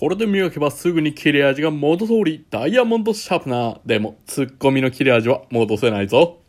これで磨けばすぐに切れ味が元通り、ダイヤモンドシャープナー。でも、ツッコミの切れ味は戻せないぞ。